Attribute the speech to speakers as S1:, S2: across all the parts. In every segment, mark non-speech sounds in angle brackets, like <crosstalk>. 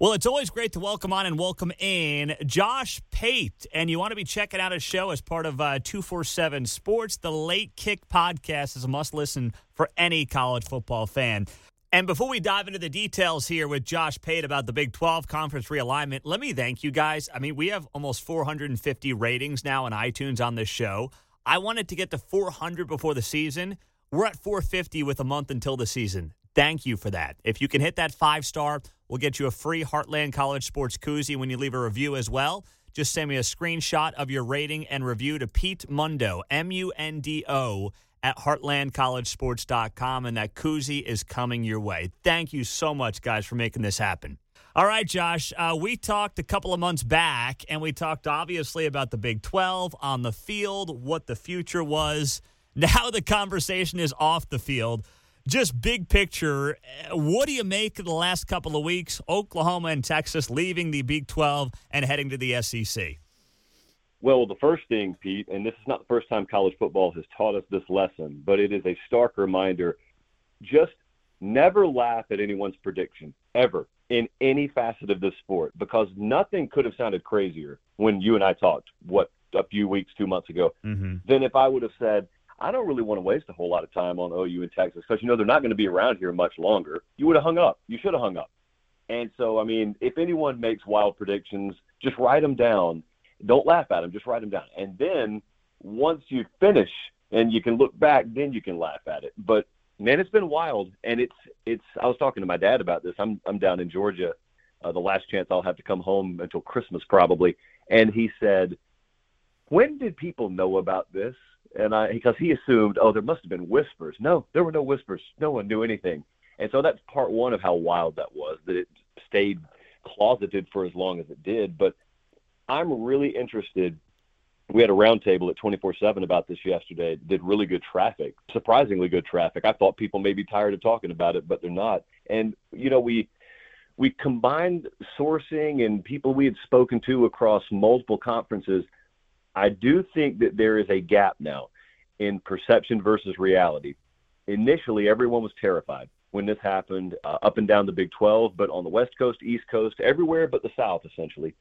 S1: Well, it's always great to welcome on and welcome in Josh Pate. And you want to be checking out his show as part of uh, 247 Sports. The Late Kick podcast is a must listen for any college football fan. And before we dive into the details here with Josh Pate about the Big 12 conference realignment, let me thank you guys. I mean, we have almost 450 ratings now on iTunes on this show. I wanted to get to 400 before the season. We're at 450 with a month until the season. Thank you for that. If you can hit that five star, We'll get you a free Heartland College Sports koozie when you leave a review as well. Just send me a screenshot of your rating and review to Pete Mundo, M U N D O, at heartlandcollegesports.com, and that koozie is coming your way. Thank you so much, guys, for making this happen. All right, Josh, uh, we talked a couple of months back, and we talked obviously about the Big 12 on the field, what the future was. <laughs> Now the conversation is off the field just big picture, what do you make of the last couple of weeks? Oklahoma and Texas leaving the Big 12 and heading to the SEC.
S2: Well, the first thing, Pete, and this is not the first time college football has taught us this lesson, but it is a stark reminder just never laugh at anyone's prediction, ever, in any facet of this sport, because nothing could have sounded crazier when you and I talked, what, a few weeks, two months ago, mm-hmm. than if I would have said, I don't really want to waste a whole lot of time on OU and Texas because you know they're not going to be around here much longer. You would have hung up. You should have hung up. And so, I mean, if anyone makes wild predictions, just write them down. Don't laugh at them. Just write them down. And then once you finish and you can look back, then you can laugh at it. But man, it's been wild. And it's it's. I was talking to my dad about this. I'm I'm down in Georgia. Uh, the last chance I'll have to come home until Christmas probably. And he said, "When did people know about this?" And I because he assumed, oh, there must have been whispers. No, there were no whispers. No one knew anything. And so that's part one of how wild that was that it stayed closeted for as long as it did. But I'm really interested. We had a roundtable at 24/7 about this yesterday. Did really good traffic, surprisingly good traffic. I thought people may be tired of talking about it, but they're not. And you know, we we combined sourcing and people we had spoken to across multiple conferences I do think that there is a gap now in perception versus reality. Initially, everyone was terrified when this happened uh, up and down the Big 12, but on the West Coast, East Coast, everywhere but the South, essentially,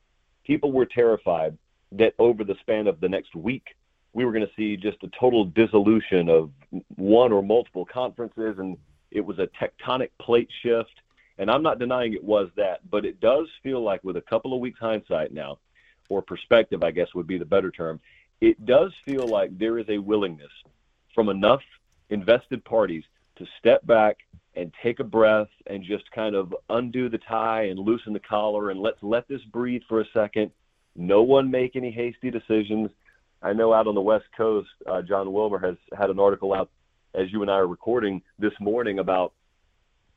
S2: people were terrified that over the span of the next week, we were going to see just a total dissolution of one or multiple conferences, and it was a tectonic plate shift. And I'm not denying it was that, but it does feel like, with a couple of weeks hindsight now, or perspective, I guess would be the better term, it does feel like there is a willingness from enough invested parties to step back and take a breath and just kind of undo the tie and loosen the collar and let's let this breathe for a second. No one make any hasty decisions. I know out on the West Coast, uh, Jon Wilner has had an article out as you and I are recording this morning about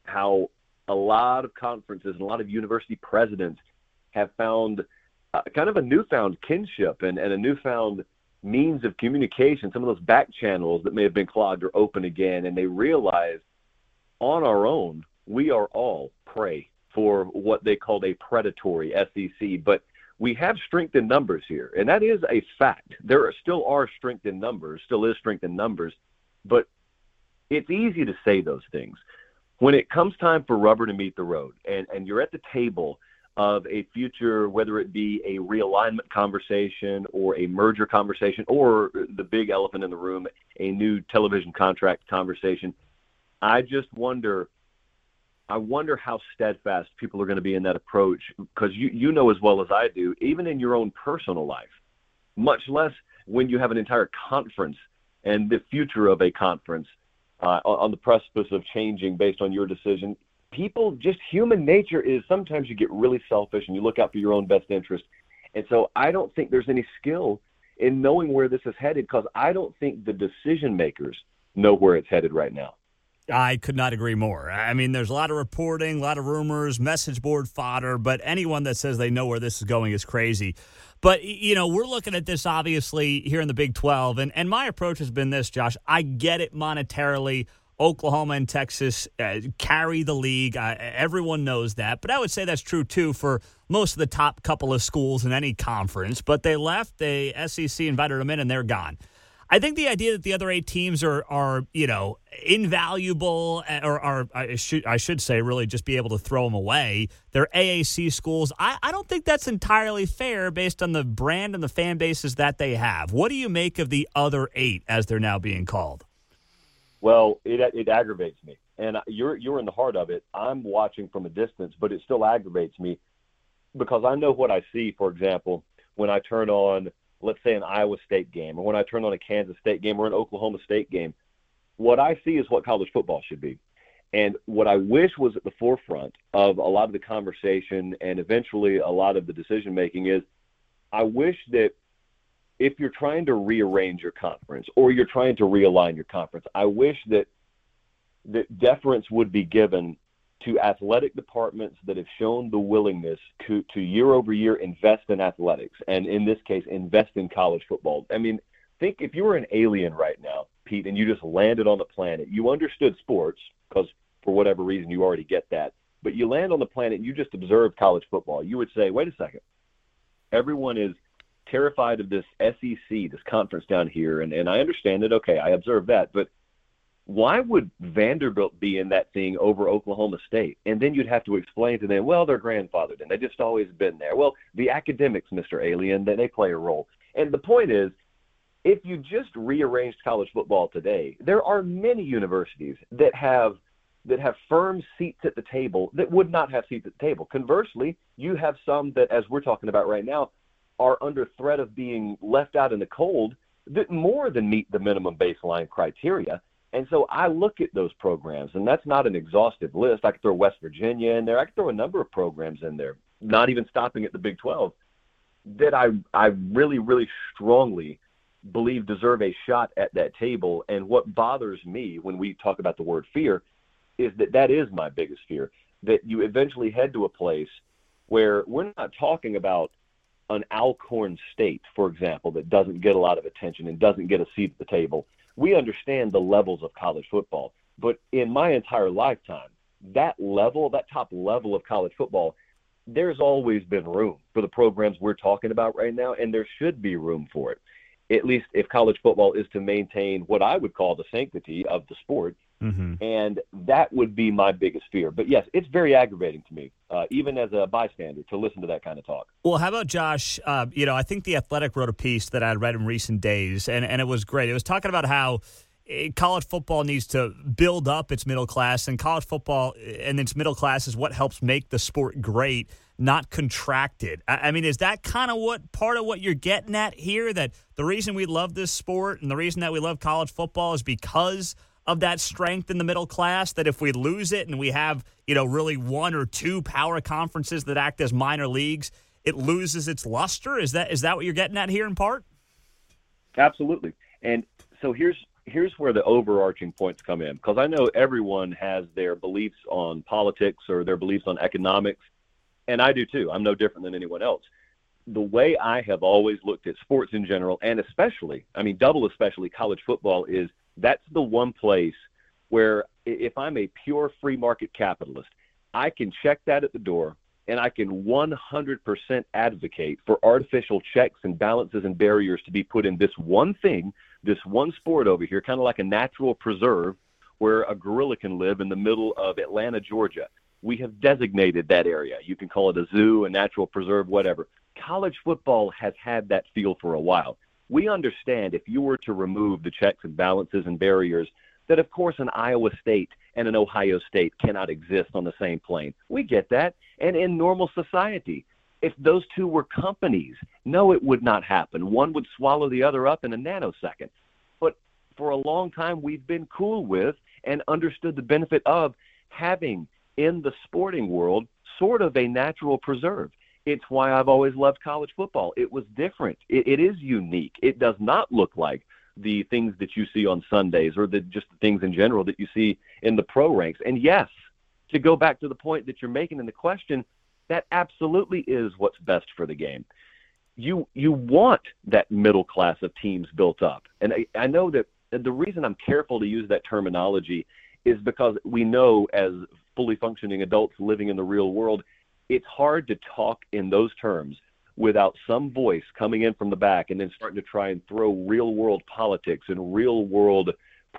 S2: how a lot of conferences and a lot of university presidents have found kind of a newfound kinship and, and a newfound means of communication. Some of those back channels that may have been clogged are open again, and they realize on our own we are all prey for what they called a predatory SEC. But we have strength in numbers here, and that is a fact. There are, still are strength in numbers, still is strength in numbers, but it's easy to say those things. When it comes time for rubber to meet the road, and, and you're at the table of a future, whether it be a realignment conversation or a merger conversation or the big elephant in the room, a new television contract conversation. I just wonder. I wonder how steadfast people are going to be in that approach because you, you know as well as I do, even in your own personal life, much less when you have an entire conference and the future of a conference uh, on the precipice of changing based on your decision people just human nature is sometimes you get really selfish and you look out for your own best interest. And so I don't think there's any skill in knowing where this is headed because I don't think the decision makers know where it's headed right now.
S1: I could not agree more. I mean, there's a lot of reporting, a lot of rumors, message board fodder, but anyone that says they know where this is going is crazy. But, you know, we're looking at this obviously here in the Big 12, and, and my approach has been this, Josh. I get it monetarily. Oklahoma and Texas uh, carry the league. Uh, everyone knows that. But I would say that's true too for most of the top couple of schools in any conference. But they left, the SEC invited them in, and they're gone. I think the idea that the other eight teams are are you know invaluable uh, or are I should I should say really just be able to throw them away. They're AAC schools. I, I don't think that's entirely fair based on the brand and the fan bases that they have. What do you make of the other eight as they're now being called?
S2: Well, it it aggravates me, and you're you're in the heart of it. I'm watching from a distance, but it still aggravates me because I know what I see. For example, when I turn on, let's say, an Iowa State game, or when I turn on a Kansas State game or an Oklahoma State game, what I see is what college football should be. And what I wish was at the forefront of a lot of the conversation and eventually a lot of the decision making is I wish that if you're trying to rearrange your conference or you're trying to realign your conference, I wish that that deference would be given to athletic departments that have shown the willingness to, to year over year invest in athletics and in this case invest in college football. I mean, think if you were an alien right now, Pete, and you just landed on the planet, you understood sports because for whatever reason you already get that, but you land on the planet and you just observe college football, you would say, wait a second, everyone is terrified of this SEC, this conference down here, and, and I understand it. Okay, I observe that, but why would Vanderbilt be in that thing over Oklahoma State? And then you'd have to explain to them, well, they're grandfathered and they just always been there. Well, the academics, Mr. Alien, then they play a role. And the point is, if you just rearranged college football today, there are many universities that have that have firm seats at the table that would not have seats at the table. Conversely, you have some that, as we're talking about right now, are under threat of being left out in the cold that more than meet the minimum baseline criteria. And so I look at those programs, and that's not an exhaustive list. I could throw West Virginia in there. I could throw a number of programs in there, not even stopping at the Big 12, that I, I really, really strongly believe deserve a shot at that table. And what bothers me when we talk about the word fear is that that is my biggest fear that you eventually head to a place where we're not talking about an Alcorn State, for example, that doesn't get a lot of attention and doesn't get a seat at the table. We understand the levels of college football, but in my entire lifetime, that level, that top level of college football, there's always been room for the programs we're talking about right now, and there should be room for it. At least if college football is to maintain what I would call the sanctity of the sport Mm-hmm. And that would be my biggest fear. But yes, it's very aggravating to me, uh, even as a bystander, to listen to that kind of talk.
S1: Well, how about Josh? Uh, you know, I think The Athletic wrote a piece that I'd read in recent days, and, and it was great. It was talking about how eh, college football needs to build up its middle class, and college football and its middle class is what helps make the sport great, not contracted. I, I mean, is that kind of what part of what you're getting at here? That the reason we love this sport and the reason that we love college football is because – of that strength in the middle class that if we lose it and we have, you know, really one or two power conferences that act as minor leagues, it loses its luster? Is that is that what you're getting at here in part?
S2: Absolutely. And so here's here's where the overarching points come in because I know everyone has their beliefs on politics or their beliefs on economics and I do too. I'm no different than anyone else. The way I have always looked at sports in general and especially, I mean double especially college football is that's the one place where if I'm a pure free market capitalist, I can check that at the door and I can 100% advocate for artificial checks and balances and barriers to be put in this one thing, this one sport over here, kind of like a natural preserve where a gorilla can live in the middle of Atlanta, Georgia. We have designated that area. You can call it a zoo, a natural preserve, whatever. College football has had that feel for a while we understand if you were to remove the checks and balances and barriers, that of course an Iowa State and an Ohio State cannot exist on the same plane. We get that. And in normal society, if those two were companies, no, it would not happen. One would swallow the other up in a nanosecond. But for a long time, we've been cool with and understood the benefit of having in the sporting world sort of a natural preserve. It's why I've always loved college football. It was different. It, it is unique. It does not look like the things that you see on Sundays or the just the things in general that you see in the pro ranks. And yes, to go back to the point that you're making in the question, that absolutely is what's best for the game. You you want that middle class of teams built up. And I, I know that the reason I'm careful to use that terminology is because we know as fully functioning adults living in the real world it's hard to talk in those terms without some voice coming in from the back and then starting to try and throw real world politics and real world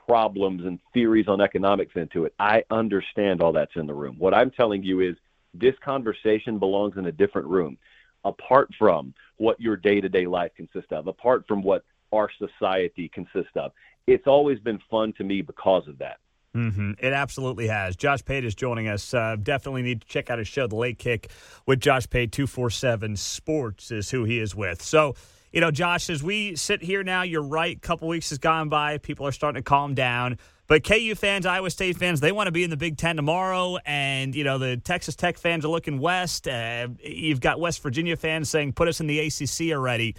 S2: problems and theories on economics into it. I understand all that's in the room. What I'm telling you is this conversation belongs in a different room, apart from what your day to day life consists of, apart from what our society consists of. It's always been fun to me because of that.
S1: Mm-hmm. It absolutely has. Josh Pate is joining us. Uh, definitely need to check out his show, The Late Kick, with Josh Pate. 247 Sports is who he is with. So, you know, Josh, as we sit here now, you're right. A couple weeks has gone by. People are starting to calm down. But KU fans, Iowa State fans, they want to be in the Big Ten tomorrow. And, you know, the Texas Tech fans are looking west. Uh, you've got West Virginia fans saying, put us in the ACC already.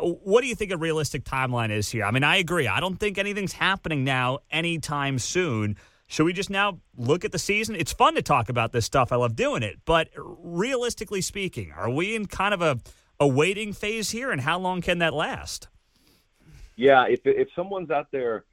S1: What do you think a realistic timeline is here? I mean, I agree. I don't think anything's happening now anytime soon. Should we just now look at the season? It's fun to talk about this stuff. I love doing it. But realistically speaking, are we in kind of a, a waiting phase here? And how long can that last?
S2: Yeah, if, if someone's out there,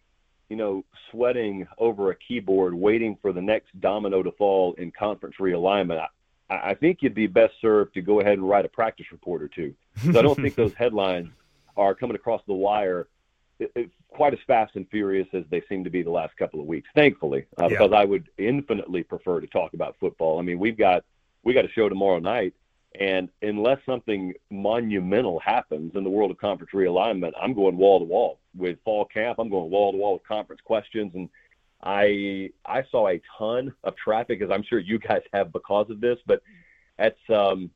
S2: you know, sweating over a keyboard, waiting for the next domino to fall in conference realignment, I think you'd be best served to go ahead and write a practice report or two. So I don't think those <laughs> headlines are coming across the wire quite as fast and furious as they seem to be the last couple of weeks. Thankfully, uh, yeah. because I would infinitely prefer to talk about football. I mean, we've got we got a show tomorrow night, and unless something monumental happens in the world of conference realignment, I'm going wall to wall with fall camp. I'm going wall to wall with conference questions and I I saw a ton of traffic, as I'm sure you guys have because of this, but that's um,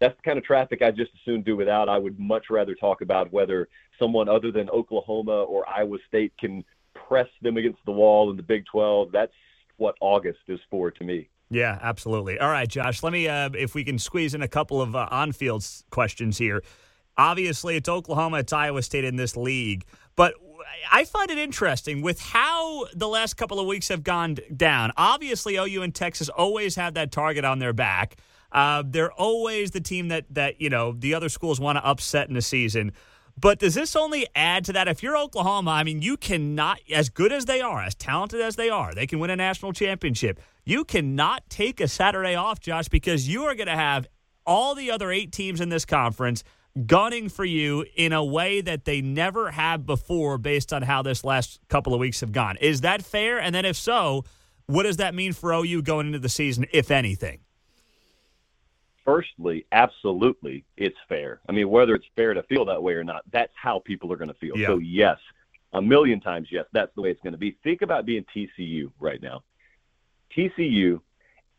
S2: that's the kind of traffic I just as soon do without. I would much rather talk about whether someone other than Oklahoma or Iowa State can press them against the wall in the Big 12. That's what August is for to me.
S1: Yeah, absolutely. All right, Josh. Let me, uh, if we can squeeze in a couple of uh, on-field questions here. Obviously, it's Oklahoma, it's Iowa State in this league, but I find it interesting with how the last couple of weeks have gone down. Obviously, OU and Texas always have that target on their back. Uh, they're always the team that that you know the other schools want to upset in the season. But does this only add to that? If you're Oklahoma, I mean, you cannot, as good as they are, as talented as they are, they can win a national championship. You cannot take a Saturday off, Josh, because you are going to have all the other eight teams in this conference gunning for you in a way that they never have before based on how this last couple of weeks have gone. Is that fair? And then if so, what does that mean for OU going into the season, if anything?
S2: Firstly, absolutely, it's fair. I mean, whether it's fair to feel that way or not, that's how people are going to feel. Yeah. So, yes, a million times, yes, that's the way it's going to be. Think about being TCU right now. TCU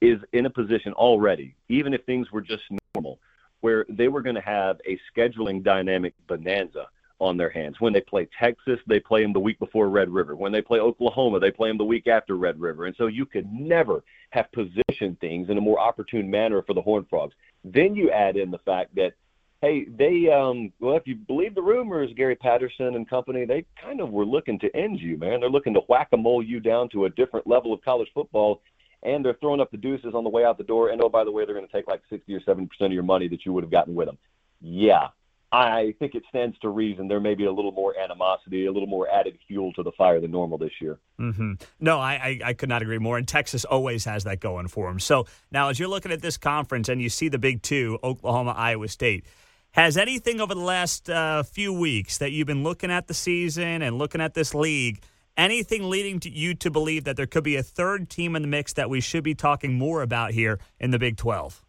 S2: is in a position already, even if things were just normal, where they were going to have a scheduling dynamic bonanza on their hands. When they play Texas, they play them the week before Red River. When they play Oklahoma, they play them the week after Red River. And so you could never have positioned things in a more opportune manner for the Horned Frogs. Then you add in the fact that, hey, they, um, well, if you believe the rumors, Gary Patterson and company, they kind of were looking to end you, man. They're looking to whack a mole you down to a different level of college football and they're throwing up the deuces on the way out the door. And oh, by the way, they're going to take like 60 or 70 percent of your money that you would have gotten with them. Yeah, I think it stands to reason there may be a little more animosity, a little more added fuel to the fire than normal this year.
S1: Mm-hmm. No, I, I, I, could not agree more. And Texas always has that going for them. So now, as you're looking at this conference and you see the big two, Oklahoma, Iowa State, has anything over the last uh, few weeks that you've been looking at the season and looking at this league – anything leading to you to believe that there could be a third team in the mix that we should be talking more about here in the Big 12?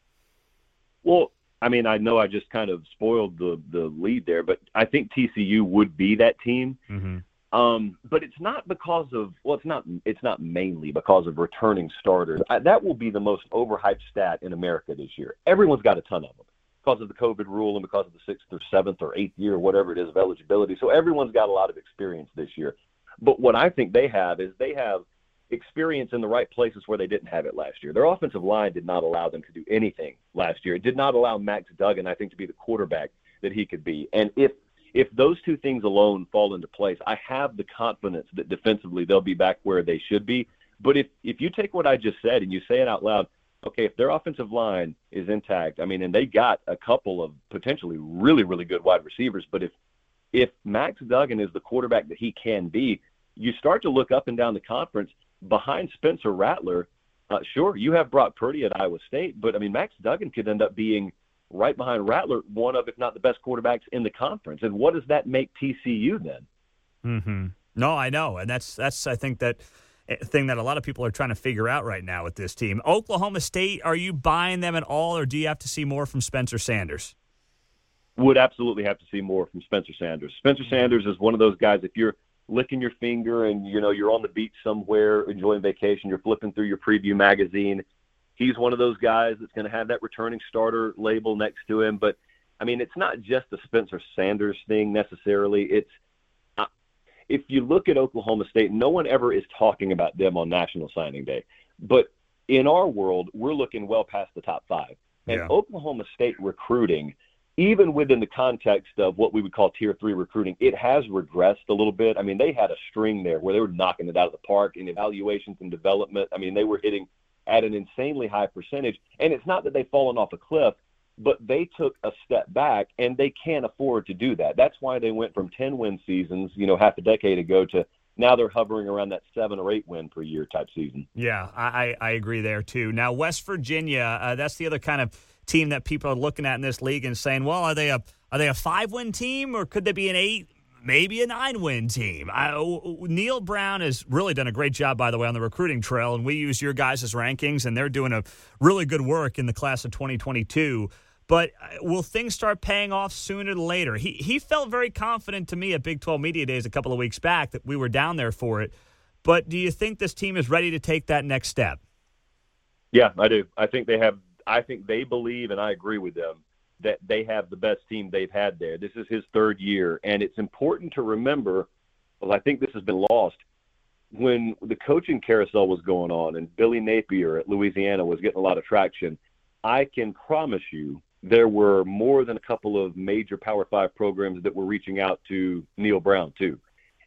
S2: Well, I mean, I know I just kind of spoiled the the lead there, but I think TCU would be that team. Mm-hmm. Um, but it's not because of well, it's not it's not mainly because of returning starters. I, that will be the most overhyped stat in America this year. Everyone's got a ton of them because of the COVID rule and because of the sixth or seventh or eighth year, whatever it is of eligibility. So everyone's got a lot of experience this year. But what I think they have is they have experience in the right places where they didn't have it last year. Their offensive line did not allow them to do anything last year. It did not allow Max Duggan, I think, to be the quarterback that he could be. And if if those two things alone fall into place, I have the confidence that defensively they'll be back where they should be. But if if you take what I just said and you say it out loud, okay, if their offensive line is intact, I mean, and they got a couple of potentially really really good wide receivers, but if if Max Duggan is the quarterback that he can be, you start to look up and down the conference behind Spencer Rattler. Uh, sure, you have Brock Purdy at Iowa State, but I mean Max Duggan could end up being right behind Rattler, one of, if not the best quarterbacks in the conference. And what does that make TCU then?
S1: Mm-hmm. No, I know, and that's that's I think that eh, thing that a lot of people are trying to figure out right now with this team. Oklahoma State, are you buying them at all, or do you have to see more from Spencer Sanders?
S2: Would absolutely have to see more from Spencer Sanders. Spencer mm-hmm. Sanders is one of those guys. If you're licking your finger and you know you're on the beach somewhere enjoying vacation, you're flipping through your preview magazine. He's one of those guys that's going to have that returning starter label next to him. But I mean, it's not just a Spencer Sanders thing necessarily. It's uh, if you look at Oklahoma State, no one ever is talking about them on National Signing Day. But in our world, we're looking well past the top five. And yeah. Oklahoma State recruiting, even within the context of what we would call tier three recruiting, it has regressed a little bit. I mean, they had a string there where they were knocking it out of the park in evaluations and development. I mean, they were hitting at an insanely high percentage. And it's not that they've fallen off a cliff but they took a step back and they can't afford to do that. That's why they went from 10 win seasons, you know, half a decade ago to now they're hovering around that seven or eight win per year type season.
S1: Yeah, I, I agree there too. Now, West Virginia, uh, that's the other kind of team that people are looking at in this league and saying, well, are they a are they a five win team or could they be an eight? Maybe a nine win team. I, Neal Brown has really done a great job, by the way, on the recruiting trail. And we use your guys' rankings, and they're doing a really good work in the class of 2022. But uh, will things start paying off sooner than later? He he felt very confident to me at Big 12 Media Days a couple of weeks back that we were down there for it. But do you think this team is ready to take that next step?
S2: Yeah, I do. I think they have. I think they believe, and I agree with them that they have the best team they've had there. This is his third year, and it's important to remember. Well, I think this has been lost when the coaching carousel was going on, and Billy Napier at Louisiana was getting a lot of traction. I can promise you there were more than a couple of major Power Five programs that were reaching out to Neal Brown too.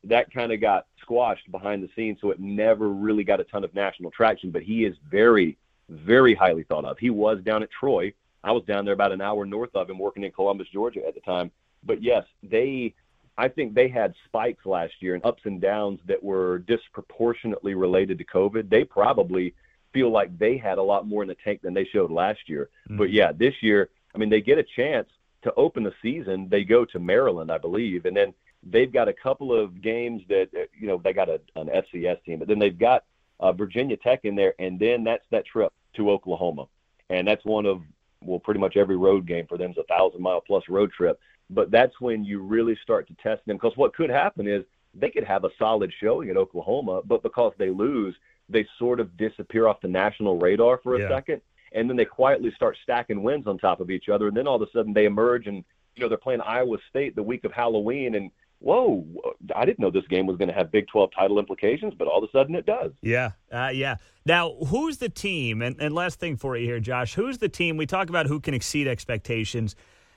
S2: That kind of got squashed behind the scenes, so it never really got a ton of national traction. But he is very, very highly thought of. He was down at Troy. I was down there about an hour north of him, working in Columbus, Georgia at the time. But yes, they, I think they had spikes last year and ups and downs that were disproportionately related to COVID. They probably feel like they had a lot more in the tank than they showed last year. Mm-hmm. But yeah, this year I mean, they get a chance to open the season. They go to Maryland, I believe, and then they've got a couple of games that uh, you know they got a, an FCS team, but then they've got uh, Virginia Tech in there, and then that's that trip to Oklahoma, and that's one of well, pretty much every road game for them is a thousand mile plus road trip. But that's when you really start to test them because what could happen is they could have a solid showing at Oklahoma, but because they lose, they sort of disappear off the national radar for a yeah. second and then they quietly start stacking wins on top of each other, and then all of a sudden they emerge and you know they're playing Iowa State the week of Halloween, and whoa, I didn't know this game was going to have Big 12 title implications, but all of a sudden it does.
S1: Yeah, uh, yeah. Now, who's the team? And, and last thing for you here, Josh, who's the team? We talk about who can exceed expectations.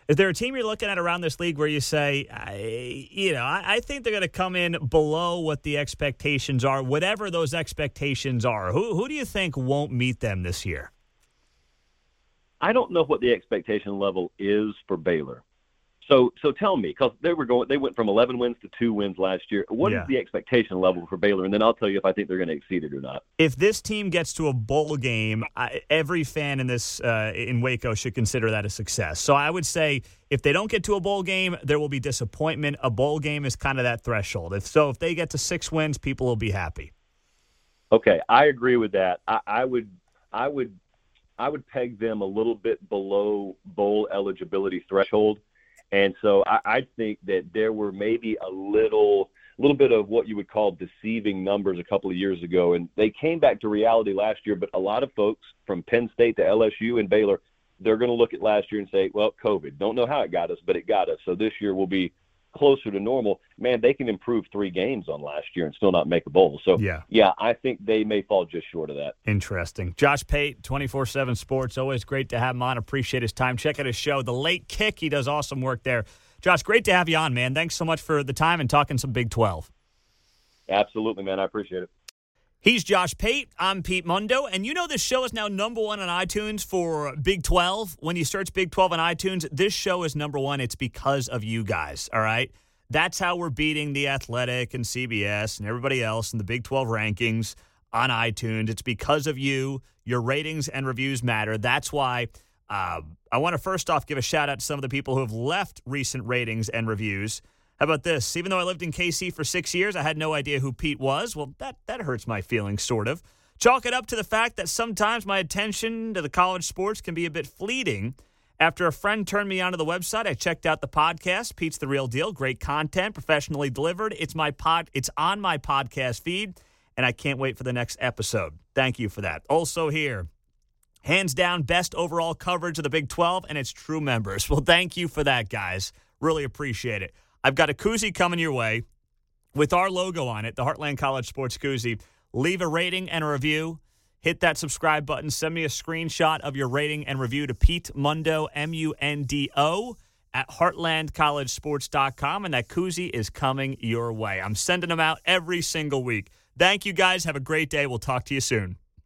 S1: Is there a team you're looking at around this league where you say, I, you know, I, I think they're going to come in below what the expectations are, whatever those expectations are? Who, who do you think won't meet them this year?
S2: I don't know what the expectation level is for Baylor. So, so tell me, because they were going, they went from 11 wins to two wins last year. What yeah. is the expectation level for Baylor? And then I'll tell you if I think they're going to exceed it or not.
S1: If this team gets to a bowl game, I, every fan in this uh, in Waco should consider that a success. So I would say if they don't get to a bowl game, there will be disappointment. A bowl game is kind of that threshold. If so, if they get to six wins, people will be happy.
S2: Okay, I agree with that. I, I would, I would I would peg them a little bit below bowl eligibility threshold. And so I, I think that there were maybe a little little bit of what you would call deceiving numbers a couple of years ago. And they came back to reality last year, but a lot of folks from Penn State to LSU and Baylor, they're going to look at last year and say, well, COVID. Don't know how it got us, but it got us. So this year will be closer to normal, man, they can improve three games on last year and still not make a bowl. So, yeah, yeah I think they may fall just short of that.
S1: Interesting. Josh Pate, 24 7 Sports. Always great to have him on. Appreciate his time. Check out his show, The Late Kick. He does awesome work there. Josh, great to have you on, man. Thanks so much for the time and talking some Big 12.
S2: Absolutely, man. I appreciate it.
S1: He's Josh Pate. I'm Pete Mundo. And you know this show is now number one on iTunes for Big 12. When you search Big 12 on iTunes, this show is number one. It's because of you guys, all right? That's how we're beating The Athletic and CBS and everybody else in the Big 12 rankings on iTunes. It's because of you. Your ratings and reviews matter. That's why Uh, I want to first off give a shout out to some of the people who have left recent ratings and reviews. How about this? Even though I lived in KC for six years, I had no idea who Pete was. Well, that, that hurts my feelings, sort of. Chalk it up to the fact that sometimes my attention to the college sports can be a bit fleeting. After a friend turned me onto the website, I checked out the podcast. Pete's the real deal. Great content, professionally delivered. It's my pod. It's on my podcast feed, and I can't wait for the next episode. Thank you for that. Also here, hands down, best overall coverage of the Big 12 and its true members. <laughs> Well, thank you for that, guys. Really appreciate it. I've got a koozie coming your way with our logo on it, the Heartland College Sports Koozie. Leave a rating and a review hit that subscribe button. Send me a screenshot of your rating and review to Pete Mundo, M U N D O, at heartlandcollegesports.com. And that koozie is coming your way. I'm sending them out every single week. Thank you guys. Have a great day. We'll talk to you soon.